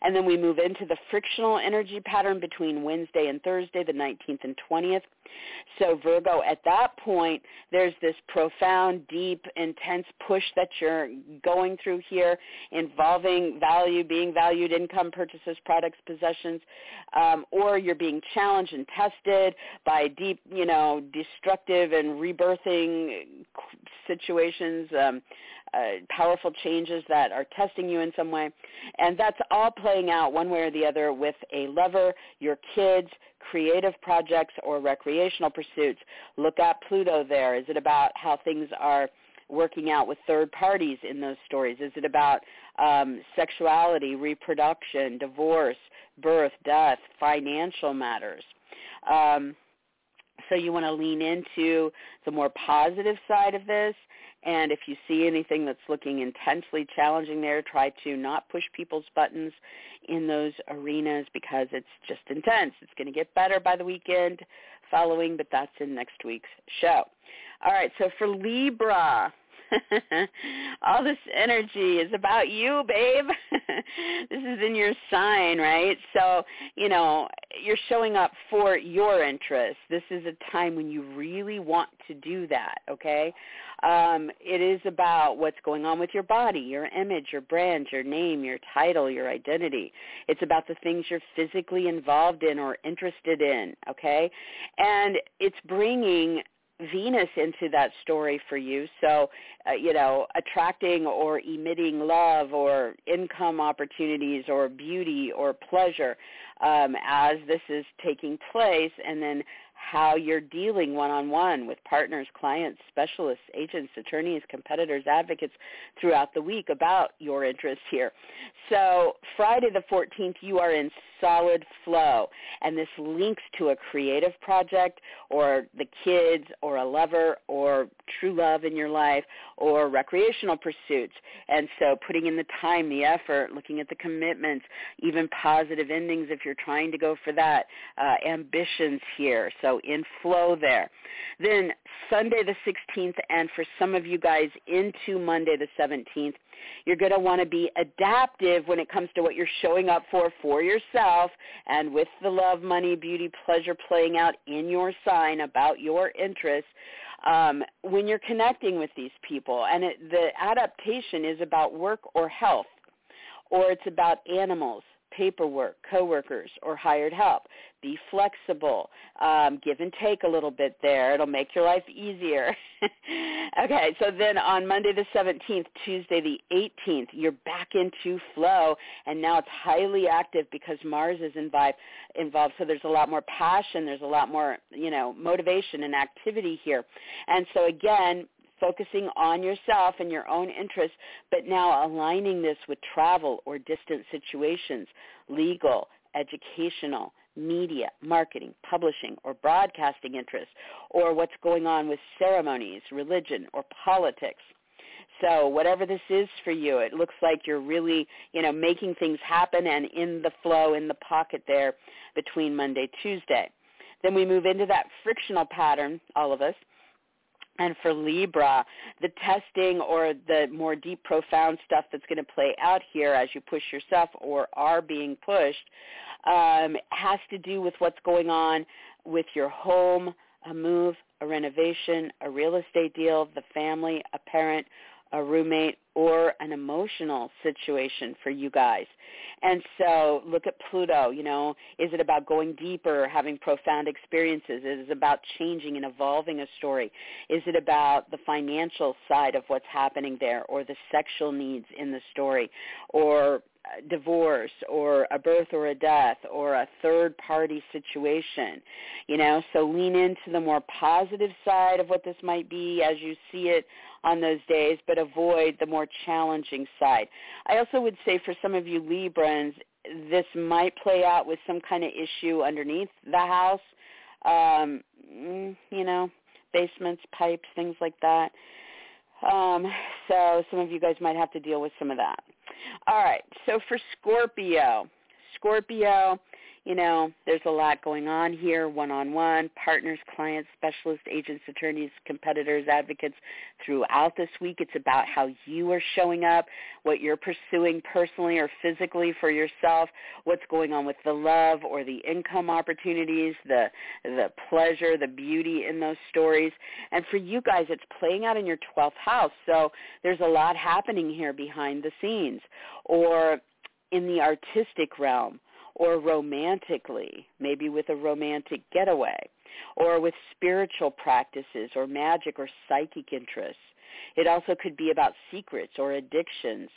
S2: And then we move into the frictional energy pattern between Wednesday and Thursday, the 19th and 20th. So Virgo, at that point, there's this profound, deep, intense push that you're going through here involving value, being valued, income, purchases, products, possessions, um, or you're being challenged and tested by deep, you know, destructive and rebirthing situations, um, uh, powerful changes that are testing you in some way. And that's all playing out one way or the other with a lover, your kids, creative projects, or recreational pursuits. Look at Pluto there. Is it about how things are working out with third parties in those stories? Is it about um, sexuality, reproduction, divorce, birth, death, financial matters? Um, so you want to lean into the more positive side of this and if you see anything that's looking intensely challenging there, try to not push people's buttons in those arenas because it's just intense. It's going to get better by the weekend following, but that's in next week's show. All right, so for Libra, all this energy is about you, babe. this is in your sign, right? So, you know, you're showing up for your interests. This is a time when you really want to do that, okay? Um, it is about what's going on with your body, your image, your brand, your name, your title, your identity. It's about the things you're physically involved in or interested in, okay? And it's bringing Venus into that story for you. So, uh, you know, attracting or emitting love or income opportunities or beauty or pleasure um, as this is taking place and then how you're dealing one-on-one with partners, clients, specialists, agents, attorneys, competitors, advocates throughout the week about your interests here. So Friday the 14th, you are in solid flow, and this links to a creative project or the kids or a lover or true love in your life or recreational pursuits. And so putting in the time, the effort, looking at the commitments, even positive endings if you're trying to go for that, uh, ambitions here. So in flow there. Then Sunday the 16th and for some of you guys into Monday the 17th, you're going to want to be adaptive when it comes to what you're showing up for for yourself and with the love, money, beauty, pleasure playing out in your sign about your interests um, when you're connecting with these people. And it, the adaptation is about work or health or it's about animals, paperwork, coworkers, or hired help. Be flexible. Um, give and take a little bit there. It'll make your life easier. okay, so then on Monday the 17th, Tuesday the 18th, you're back into flow, and now it's highly active because Mars is involved. Involved, so there's a lot more passion. There's a lot more, you know, motivation and activity here. And so again, focusing on yourself and your own interests, but now aligning this with travel or distant situations, legal, educational, media, marketing, publishing, or broadcasting interests, or what's going on with ceremonies, religion, or politics. So whatever this is for you, it looks like you're really, you know, making things happen and in the flow, in the pocket there between Monday, Tuesday. Then we move into that frictional pattern, all of us, and for Libra, the testing or the more deep, profound stuff that's going to play out here as you push yourself or are being pushed um, has to do with what's going on with your home, a move, a renovation, a real estate deal, the family, a parent, a roommate, or an emotional situation for you guys. And so look at Pluto, you know, is it about going deeper, having profound experiences? Is it about changing and evolving a story? Is it about the financial side of what's happening there or the sexual needs in the story or divorce or a birth or a death or a third party situation you know? So lean into the more positive side of what this might be as you see it on those days but avoid the more challenging side. I also would say for some of you librans this might play out with some kind of issue underneath the house um you know basements pipes things like that. Um so some of you guys might have to deal with some of that all right. So for Scorpio, Scorpio, you know, there's a lot going on here, one-on-one, partners, clients, specialists, agents, attorneys, competitors, advocates throughout this week. It's about how you are showing up, what you're pursuing personally or physically for yourself, what's going on with the love or the income opportunities, the the pleasure, the beauty in those stories. And for you guys, it's playing out in your 12th house. So there's a lot happening here behind the scenes or in the artistic realm or romantically, maybe with a romantic getaway, or with spiritual practices or magic or psychic interests. It also could be about secrets or addictions.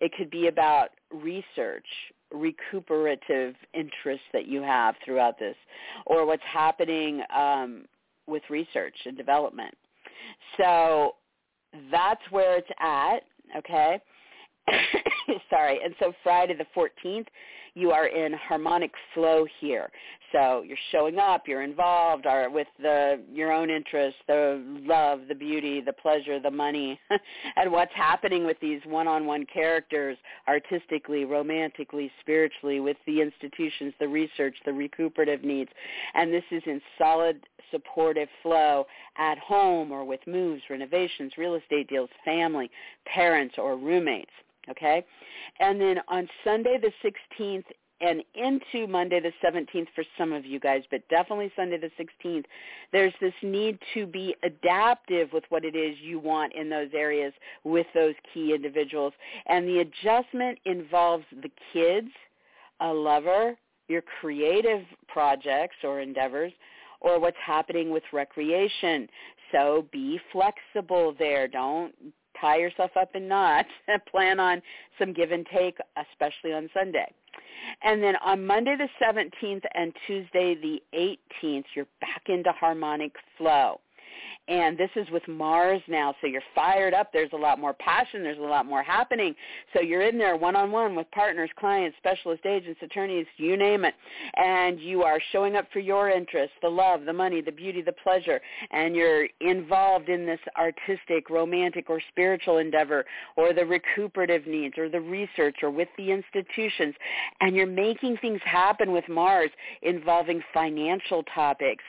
S2: It could be about research, recuperative interests that you have throughout this, or what's happening um, with research and development. So that's where it's at, okay? Sorry. And so Friday the 14th you are in harmonic flow here. So you're showing up, you're involved are with the your own interests, the love, the beauty, the pleasure, the money, and what's happening with these one-on-one characters artistically, romantically, spiritually, with the institutions, the research, the recuperative needs. And this is in solid supportive flow at home or with moves, renovations, real estate deals, family, parents, or roommates okay? And then on Sunday the 16th and into Monday the 17th for some of you guys, but definitely Sunday the 16th, there's this need to be adaptive with what it is you want in those areas with those key individuals. And the adjustment involves the kids, a lover, your creative projects or endeavors, or what's happening with recreation. So be flexible there. Don't tie yourself up in knots and plan on some give and take, especially on Sunday. And then on Monday the 17th and Tuesday the 18th, you're back into harmonic flow and this is with Mars now, so you're fired up. There's a lot more passion. There's a lot more happening. So you're in there one-on-one with partners, clients, specialist agents, attorneys, you name it, and you are showing up for your interests, the love, the money, the beauty, the pleasure, and you're involved in this artistic, romantic, or spiritual endeavor, or the recuperative needs, or the research, or with the institutions, and you're making things happen with Mars involving financial topics,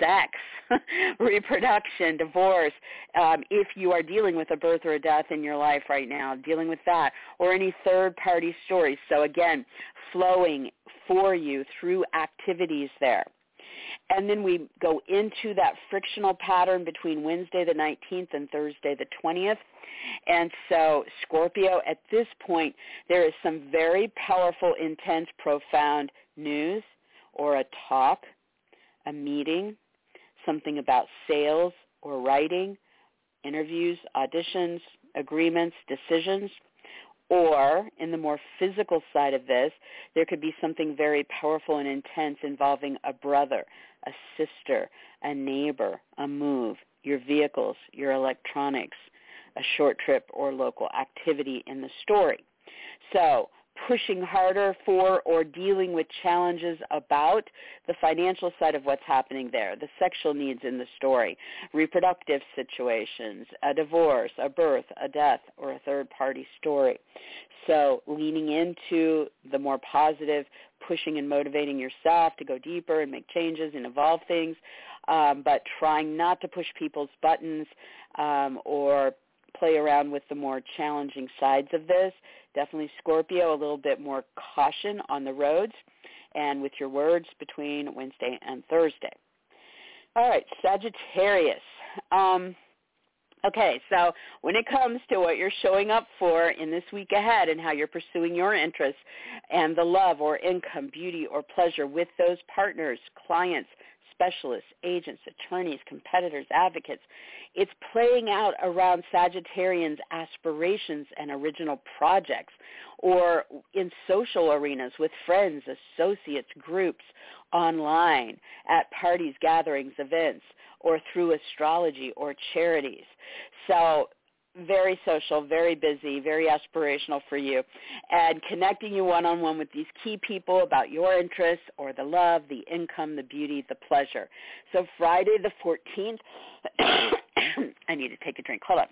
S2: sex, reproduction, divorce, um, if you are dealing with a birth or a death in your life right now, dealing with that, or any third-party stories. So again, flowing for you through activities there. And then we go into that frictional pattern between Wednesday the 19th and Thursday the 20th. And so Scorpio, at this point, there is some very powerful, intense, profound news or a talk, a meeting, something about sales or writing, interviews, auditions, agreements, decisions. Or in the more physical side of this, there could be something very powerful and intense involving a brother, a sister, a neighbor, a move, your vehicles, your electronics, a short trip or local activity in the story. So pushing harder for or dealing with challenges about the financial side of what's happening there, the sexual needs in the story, reproductive situations, a divorce, a birth, a death, or a third party story. So leaning into the more positive, pushing and motivating yourself to go deeper and make changes and evolve things, um, but trying not to push people's buttons um, or play around with the more challenging sides of this. Definitely Scorpio, a little bit more caution on the roads and with your words between Wednesday and Thursday. All right, Sagittarius. Um, okay, so when it comes to what you're showing up for in this week ahead and how you're pursuing your interests and the love or income, beauty or pleasure with those partners, clients, specialists, agents, attorneys, competitors, advocates. It's playing out around Sagittarians' aspirations and original projects or in social arenas with friends, associates, groups, online, at parties, gatherings, events, or through astrology or charities. So very social, very busy, very aspirational for you, and connecting you one-on-one with these key people about your interests or the love, the income, the beauty, the pleasure. So Friday the 14th, I need to take a drink. Hold on.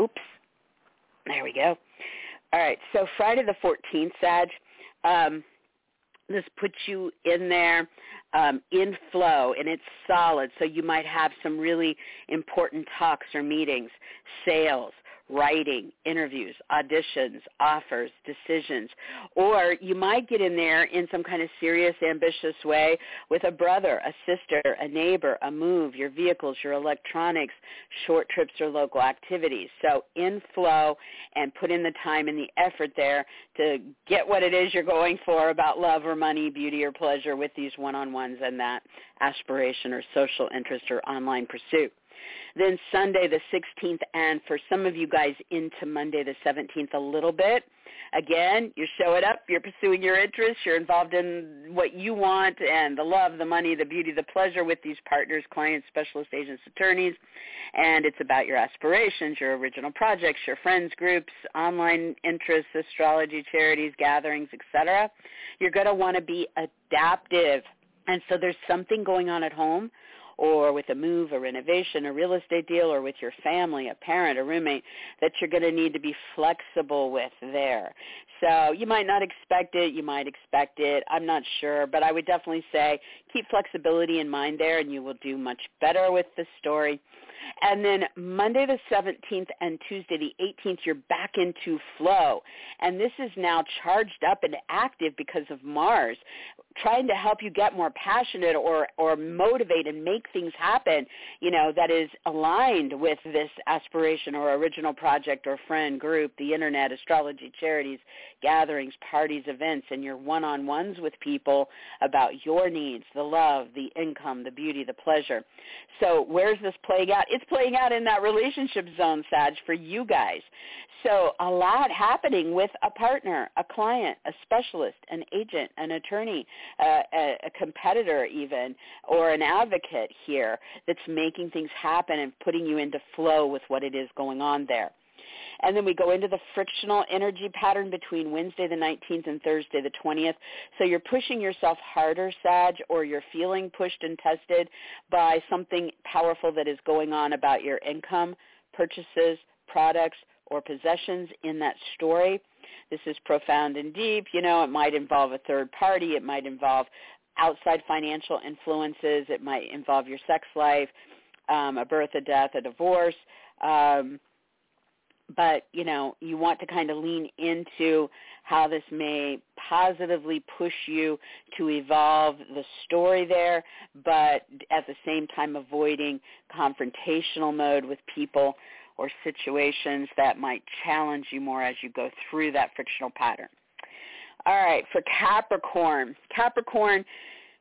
S2: Oops. There we go. All right, so Friday the 14th, Sag, um, this puts you in there um, in flow, and it's solid. So you might have some really important talks or meetings, sales, writing, interviews, auditions, offers, decisions. Or you might get in there in some kind of serious, ambitious way with a brother, a sister, a neighbor, a move, your vehicles, your electronics, short trips or local activities. So in flow and put in the time and the effort there to get what it is you're going for about love or money, beauty or pleasure with these one-on-ones and that aspiration or social interest or online pursuit. Then Sunday the 16th, and for some of you guys into Monday the 17th a little bit. Again, you're showing up, you're pursuing your interests, you're involved in what you want and the love, the money, the beauty, the pleasure with these partners, clients, specialist agents, attorneys. And it's about your aspirations, your original projects, your friends groups, online interests, astrology, charities, gatherings, etc. You're going to want to be adaptive. And so there's something going on at home or with a move, a renovation, a real estate deal, or with your family, a parent, a roommate, that you're going to need to be flexible with there. So you might not expect it. You might expect it. I'm not sure. But I would definitely say keep flexibility in mind there, and you will do much better with the story. And then Monday the 17th and Tuesday the 18th, you're back into flow. And this is now charged up and active because of Mars, trying to help you get more passionate or, or motivate and make things happen, you know, that is aligned with this aspiration or original project or friend group, the internet, astrology, charities, gatherings, parties, events, and your one-on-ones with people about your needs, the love, the income, the beauty, the pleasure. So where's this playing out? It's playing out in that relationship zone, Sag, for you guys. So a lot happening with a partner, a client, a specialist, an agent, an attorney, uh, a, a competitor even, or an advocate here that's making things happen and putting you into flow with what it is going on there. And then we go into the frictional energy pattern between Wednesday the 19th and Thursday the 20th. So you're pushing yourself harder, Sag, or you're feeling pushed and tested by something powerful that is going on about your income, purchases, products, or possessions in that story. This is profound and deep. You know, it might involve a third party. It might involve outside financial influences. It might involve your sex life, um, a birth, a death, a divorce. Um, but you know you want to kind of lean into how this may positively push you to evolve the story there but at the same time avoiding confrontational mode with people or situations that might challenge you more as you go through that frictional pattern. All right for capricorn. Capricorn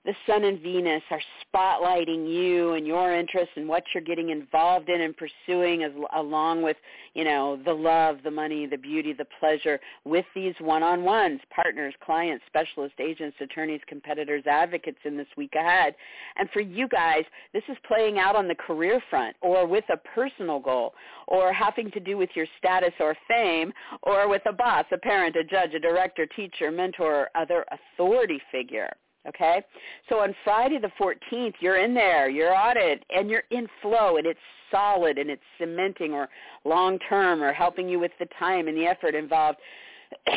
S2: the sun and Venus are spotlighting you and your interests and what you're getting involved in and pursuing as, along with, you know, the love, the money, the beauty, the pleasure with these one-on-ones, partners, clients, specialists, agents, attorneys, competitors, advocates in this week ahead. And for you guys, this is playing out on the career front or with a personal goal or having to do with your status or fame or with a boss, a parent, a judge, a director, teacher, mentor, or other authority figure. Okay? So on Friday the 14th, you're in there, you're on it, and you're in flow, and it's solid, and it's cementing or long-term or helping you with the time and the effort involved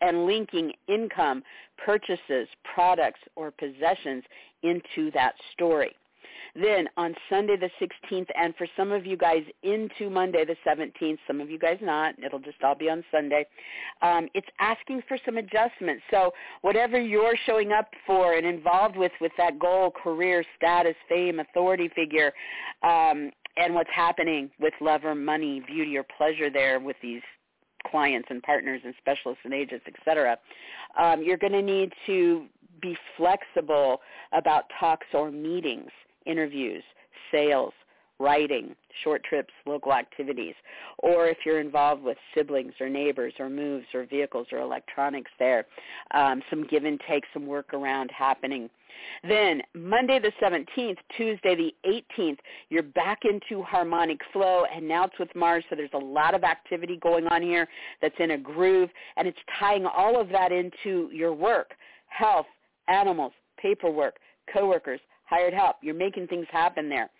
S2: and linking income, purchases, products, or possessions into that story. Then on Sunday the 16th, and for some of you guys into Monday the 17th, some of you guys not, it'll just all be on Sunday, um, it's asking for some adjustments. So whatever you're showing up for and involved with, with that goal, career, status, fame, authority figure, um, and what's happening with love or money, beauty or pleasure there with these clients and partners and specialists and agents, et cetera, um, you're going to need to be flexible about talks or meetings interviews, sales, writing, short trips, local activities, or if you're involved with siblings or neighbors or moves or vehicles or electronics there, um, some give and take, some work around happening. Then Monday the 17th, Tuesday the 18th, you're back into harmonic flow, and now it's with Mars, so there's a lot of activity going on here that's in a groove, and it's tying all of that into your work, health, animals, paperwork, coworkers, hired help. You're making things happen there.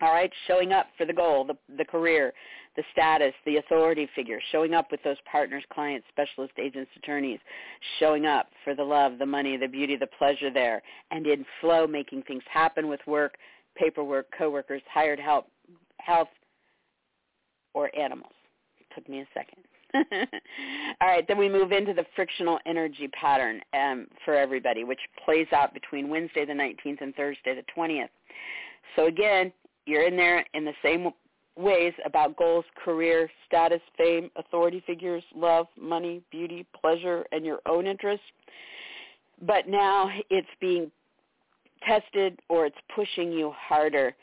S2: All right, showing up for the goal, the, the career, the status, the authority figure, showing up with those partners, clients, specialists, agents, attorneys, showing up for the love, the money, the beauty, the pleasure there, and in flow, making things happen with work, paperwork, coworkers, hired help, health, or animals. Took me a second. All right, then we move into the frictional energy pattern um, for everybody, which plays out between Wednesday the 19th and Thursday the 20th. So again, you're in there in the same ways about goals, career, status, fame, authority figures, love, money, beauty, pleasure, and your own interests. But now it's being tested or it's pushing you harder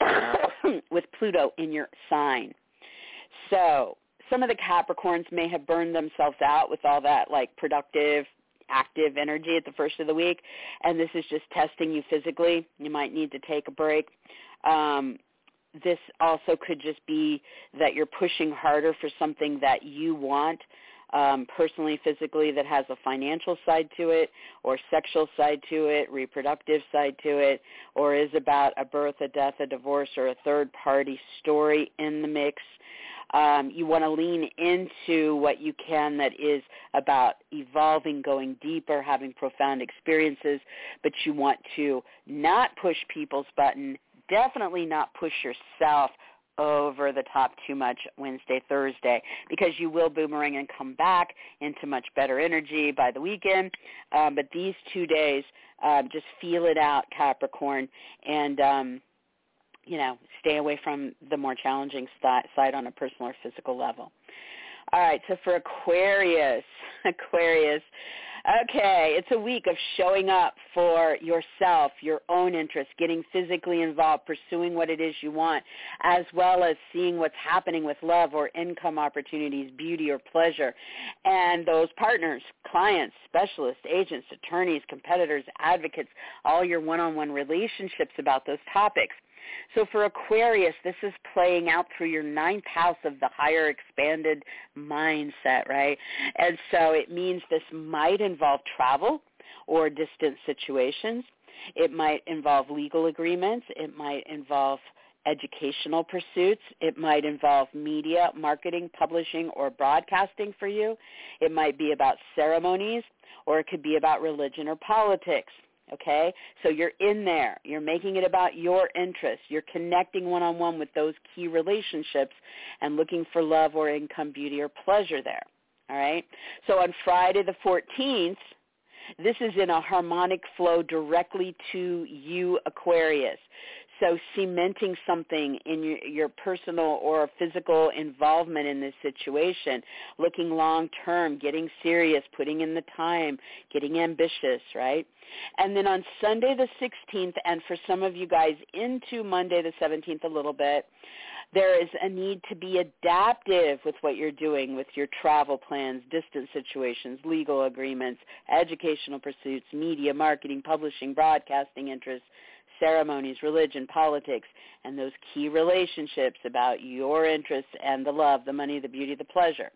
S2: with Pluto in your sign. So some of the Capricorns may have burned themselves out with all that like productive active energy at the first of the week and this is just testing you physically. You might need to take a break. Um, this also could just be that you're pushing harder for something that you want um, personally, physically, that has a financial side to it, or sexual side to it, reproductive side to it, or is about a birth, a death, a divorce, or a third party story in the mix. Um, you want to lean into what you can that is about evolving, going deeper, having profound experiences, but you want to not push people's button, definitely not push yourself over the top too much Wednesday, Thursday, because you will boomerang and come back into much better energy by the weekend. Um, but these two days, um, just feel it out, Capricorn, and um, you know, stay away from the more challenging side on a personal or physical level. All right, so for Aquarius, Aquarius, okay, it's a week of showing up for yourself, your own interests, getting physically involved, pursuing what it is you want, as well as seeing what's happening with love or income opportunities, beauty or pleasure, and those partners, clients, specialists, agents, attorneys, competitors, advocates, all your one-on-one relationships about those topics. So for Aquarius, this is playing out through your ninth house of the higher expanded mindset, right? And so it means this might involve travel or distant situations. It might involve legal agreements. It might involve educational pursuits. It might involve media, marketing, publishing, or broadcasting for you. It might be about ceremonies or it could be about religion or politics. Okay? So you're in there. You're making it about your interests. You're connecting one-on-one with those key relationships and looking for love or income, beauty, or pleasure there. All right? So on Friday the 14th, this is in a harmonic flow directly to you, Aquarius. So cementing something in your, your personal or physical involvement in this situation, looking long term, getting serious, putting in the time, getting ambitious, right? And then on Sunday the 16th, and for some of you guys into Monday the 17th a little bit, there is a need to be adaptive with what you're doing with your travel plans, distance situations, legal agreements, educational pursuits, media, marketing, publishing, broadcasting interests, ceremonies, religion, politics, and those key relationships about your interests and the love, the money, the beauty, the pleasure.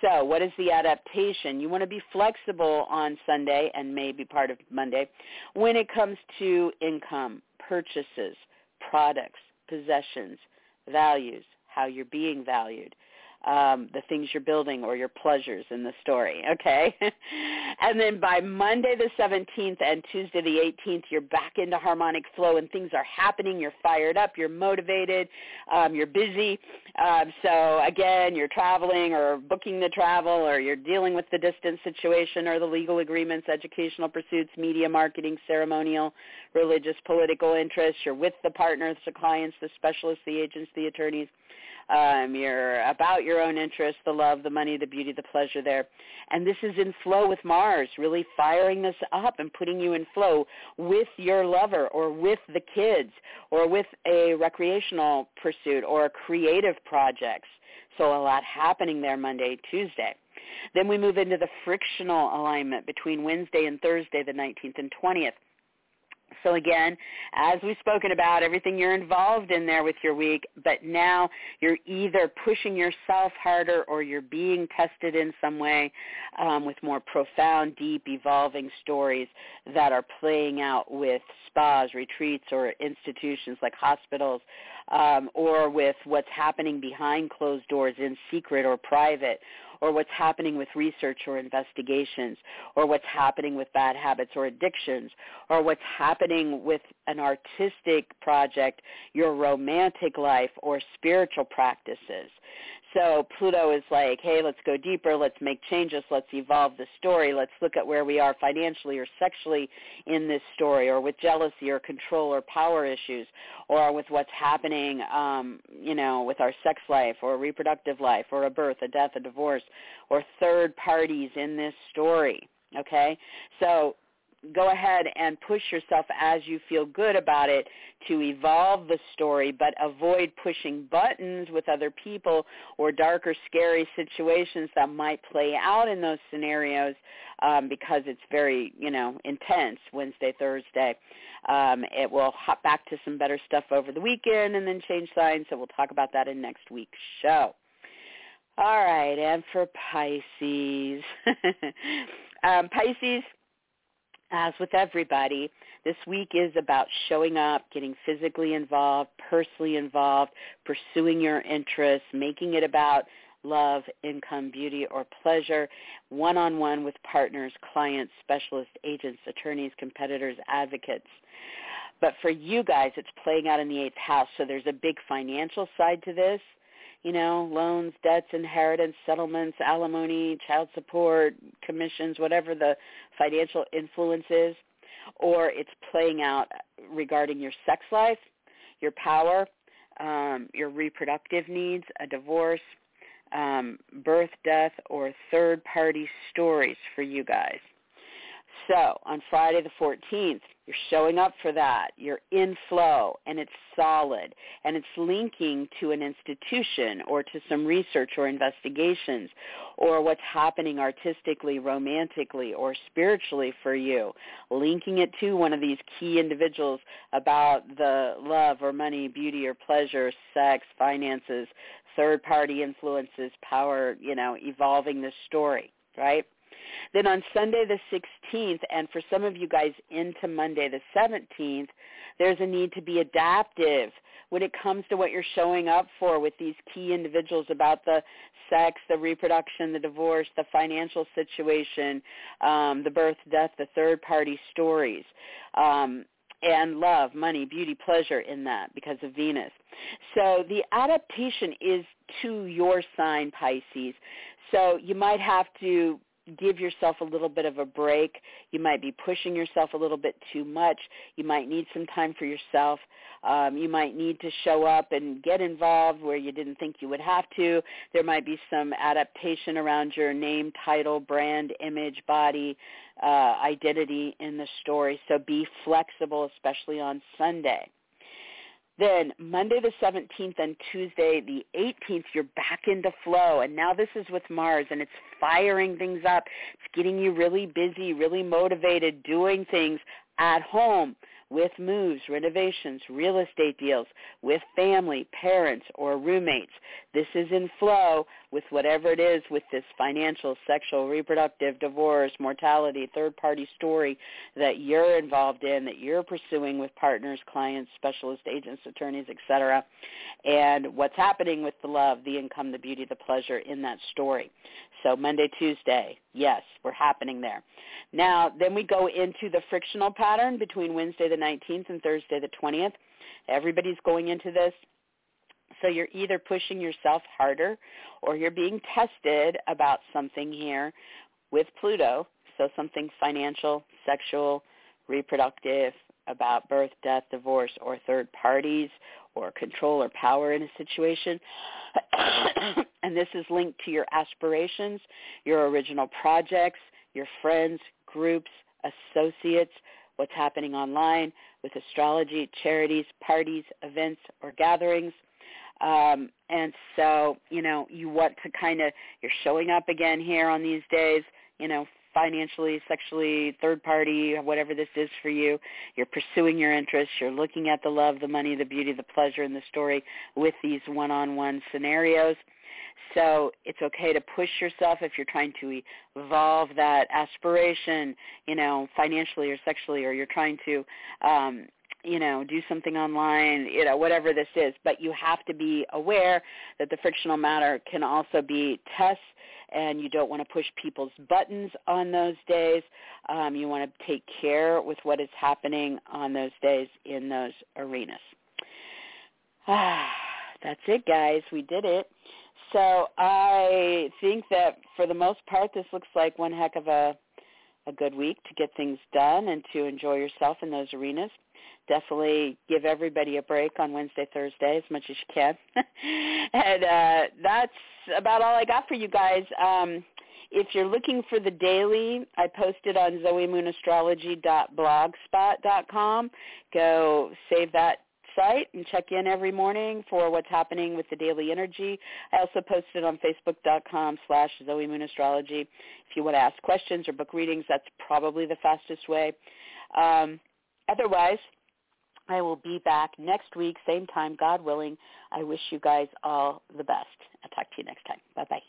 S2: So what is the adaptation? You want to be flexible on Sunday and maybe part of Monday when it comes to income, purchases, products, possessions, values, how you're being valued, um, the things you're building or your pleasures in the story, okay? and then by Monday the 17th and Tuesday the 18th, you're back into harmonic flow and things are happening. You're fired up. You're motivated. Um, you're busy. Um, so again, you're traveling or booking the travel or you're dealing with the distance situation or the legal agreements, educational pursuits, media marketing, ceremonial, religious, political interests. You're with the partners, the clients, the specialists, the agents, the attorneys um, you're about your own interests, the love, the money, the beauty, the pleasure there. And this is in flow with Mars, really firing this up and putting you in flow with your lover or with the kids or with a recreational pursuit or creative projects. So a lot happening there Monday, Tuesday. Then we move into the frictional alignment between Wednesday and Thursday, the 19th and 20th. So again, as we've spoken about, everything you're involved in there with your week, but now you're either pushing yourself harder or you're being tested in some way um, with more profound, deep, evolving stories that are playing out with spas, retreats, or institutions like hospitals, um, or with what's happening behind closed doors in secret or private, or what's happening with research or investigations, or what's happening with bad habits or addictions, or what's happening with an artistic project, your romantic life, or spiritual practices. So Pluto is like, hey, let's go deeper, let's make changes, let's evolve the story, let's look at where we are financially or sexually in this story, or with jealousy or control or power issues, or with what's happening, um, you know, with our sex life or reproductive life, or a birth, a death, a divorce, or third parties in this story. Okay, so go ahead and push yourself as you feel good about it to evolve the story, but avoid pushing buttons with other people or darker, scary situations that might play out in those scenarios um, because it's very, you know, intense Wednesday, Thursday. Um, it will hop back to some better stuff over the weekend and then change signs, so we'll talk about that in next week's show. All right, and for Pisces. um, Pisces, as with everybody, this week is about showing up, getting physically involved, personally involved, pursuing your interests, making it about love, income, beauty, or pleasure, one-on-one with partners, clients, specialists, agents, attorneys, competitors, advocates. But for you guys, it's playing out in the eighth house, so there's a big financial side to this you know, loans, debts, inheritance, settlements, alimony, child support, commissions, whatever the financial influence is, or it's playing out regarding your sex life, your power, um, your reproductive needs, a divorce, um, birth, death, or third-party stories for you guys. So on Friday the 14th, you're showing up for that. You're in flow and it's solid and it's linking to an institution or to some research or investigations or what's happening artistically, romantically, or spiritually for you. Linking it to one of these key individuals about the love or money, beauty or pleasure, sex, finances, third party influences, power, you know, evolving the story, right? Then on Sunday the 16th, and for some of you guys into Monday the 17th, there's a need to be adaptive when it comes to what you're showing up for with these key individuals about the sex, the reproduction, the divorce, the financial situation, um, the birth, death, the third party stories. Um, and love, money, beauty, pleasure in that because of Venus. So the adaptation is to your sign, Pisces. So you might have to give yourself a little bit of a break. You might be pushing yourself a little bit too much. You might need some time for yourself. Um, you might need to show up and get involved where you didn't think you would have to. There might be some adaptation around your name, title, brand, image, body, uh, identity in the story. So be flexible, especially on Sunday. Then Monday the 17th and Tuesday the 18th, you're back into flow. And now this is with Mars, and it's firing things up. It's getting you really busy, really motivated, doing things at home with moves, renovations, real estate deals, with family, parents, or roommates. This is in flow with whatever it is with this financial, sexual, reproductive, divorce, mortality, third-party story that you're involved in, that you're pursuing with partners, clients, specialist agents, attorneys, etc., and what's happening with the love, the income, the beauty, the pleasure in that story. So Monday, Tuesday, yes, we're happening there. Now, then we go into the frictional pattern between Wednesday the 19th and Thursday the 20th. Everybody's going into this. So you're either pushing yourself harder or you're being tested about something here with Pluto, so something financial, sexual, reproductive, about birth, death, divorce, or third parties, or control or power in a situation. and this is linked to your aspirations, your original projects, your friends, groups, associates, what's happening online with astrology, charities, parties, events, or gatherings. Um, and so, you know, you want to kind of, you're showing up again here on these days, you know, financially, sexually, third party, whatever this is for you. You're pursuing your interests. You're looking at the love, the money, the beauty, the pleasure in the story with these one-on-one scenarios. So it's okay to push yourself if you're trying to evolve that aspiration, you know, financially or sexually, or you're trying to um, you know, do something online, you know, whatever this is. But you have to be aware that the frictional matter can also be tests and you don't want to push people's buttons on those days. Um, you want to take care with what is happening on those days in those arenas. Ah, that's it, guys. We did it. So I think that for the most part, this looks like one heck of a a good week to get things done and to enjoy yourself in those arenas definitely give everybody a break on Wednesday, Thursday as much as you can. and uh, that's about all I got for you guys. Um, if you're looking for the daily, I posted on zoemoonastrology.blogspot.com. Go save that site and check in every morning for what's happening with the daily energy. I also post it on facebook.com slash Zoe Moon Astrology. If you want to ask questions or book readings, that's probably the fastest way. Um, otherwise, I will be back next week, same time, God willing. I wish you guys all the best. I'll talk to you next time. Bye-bye.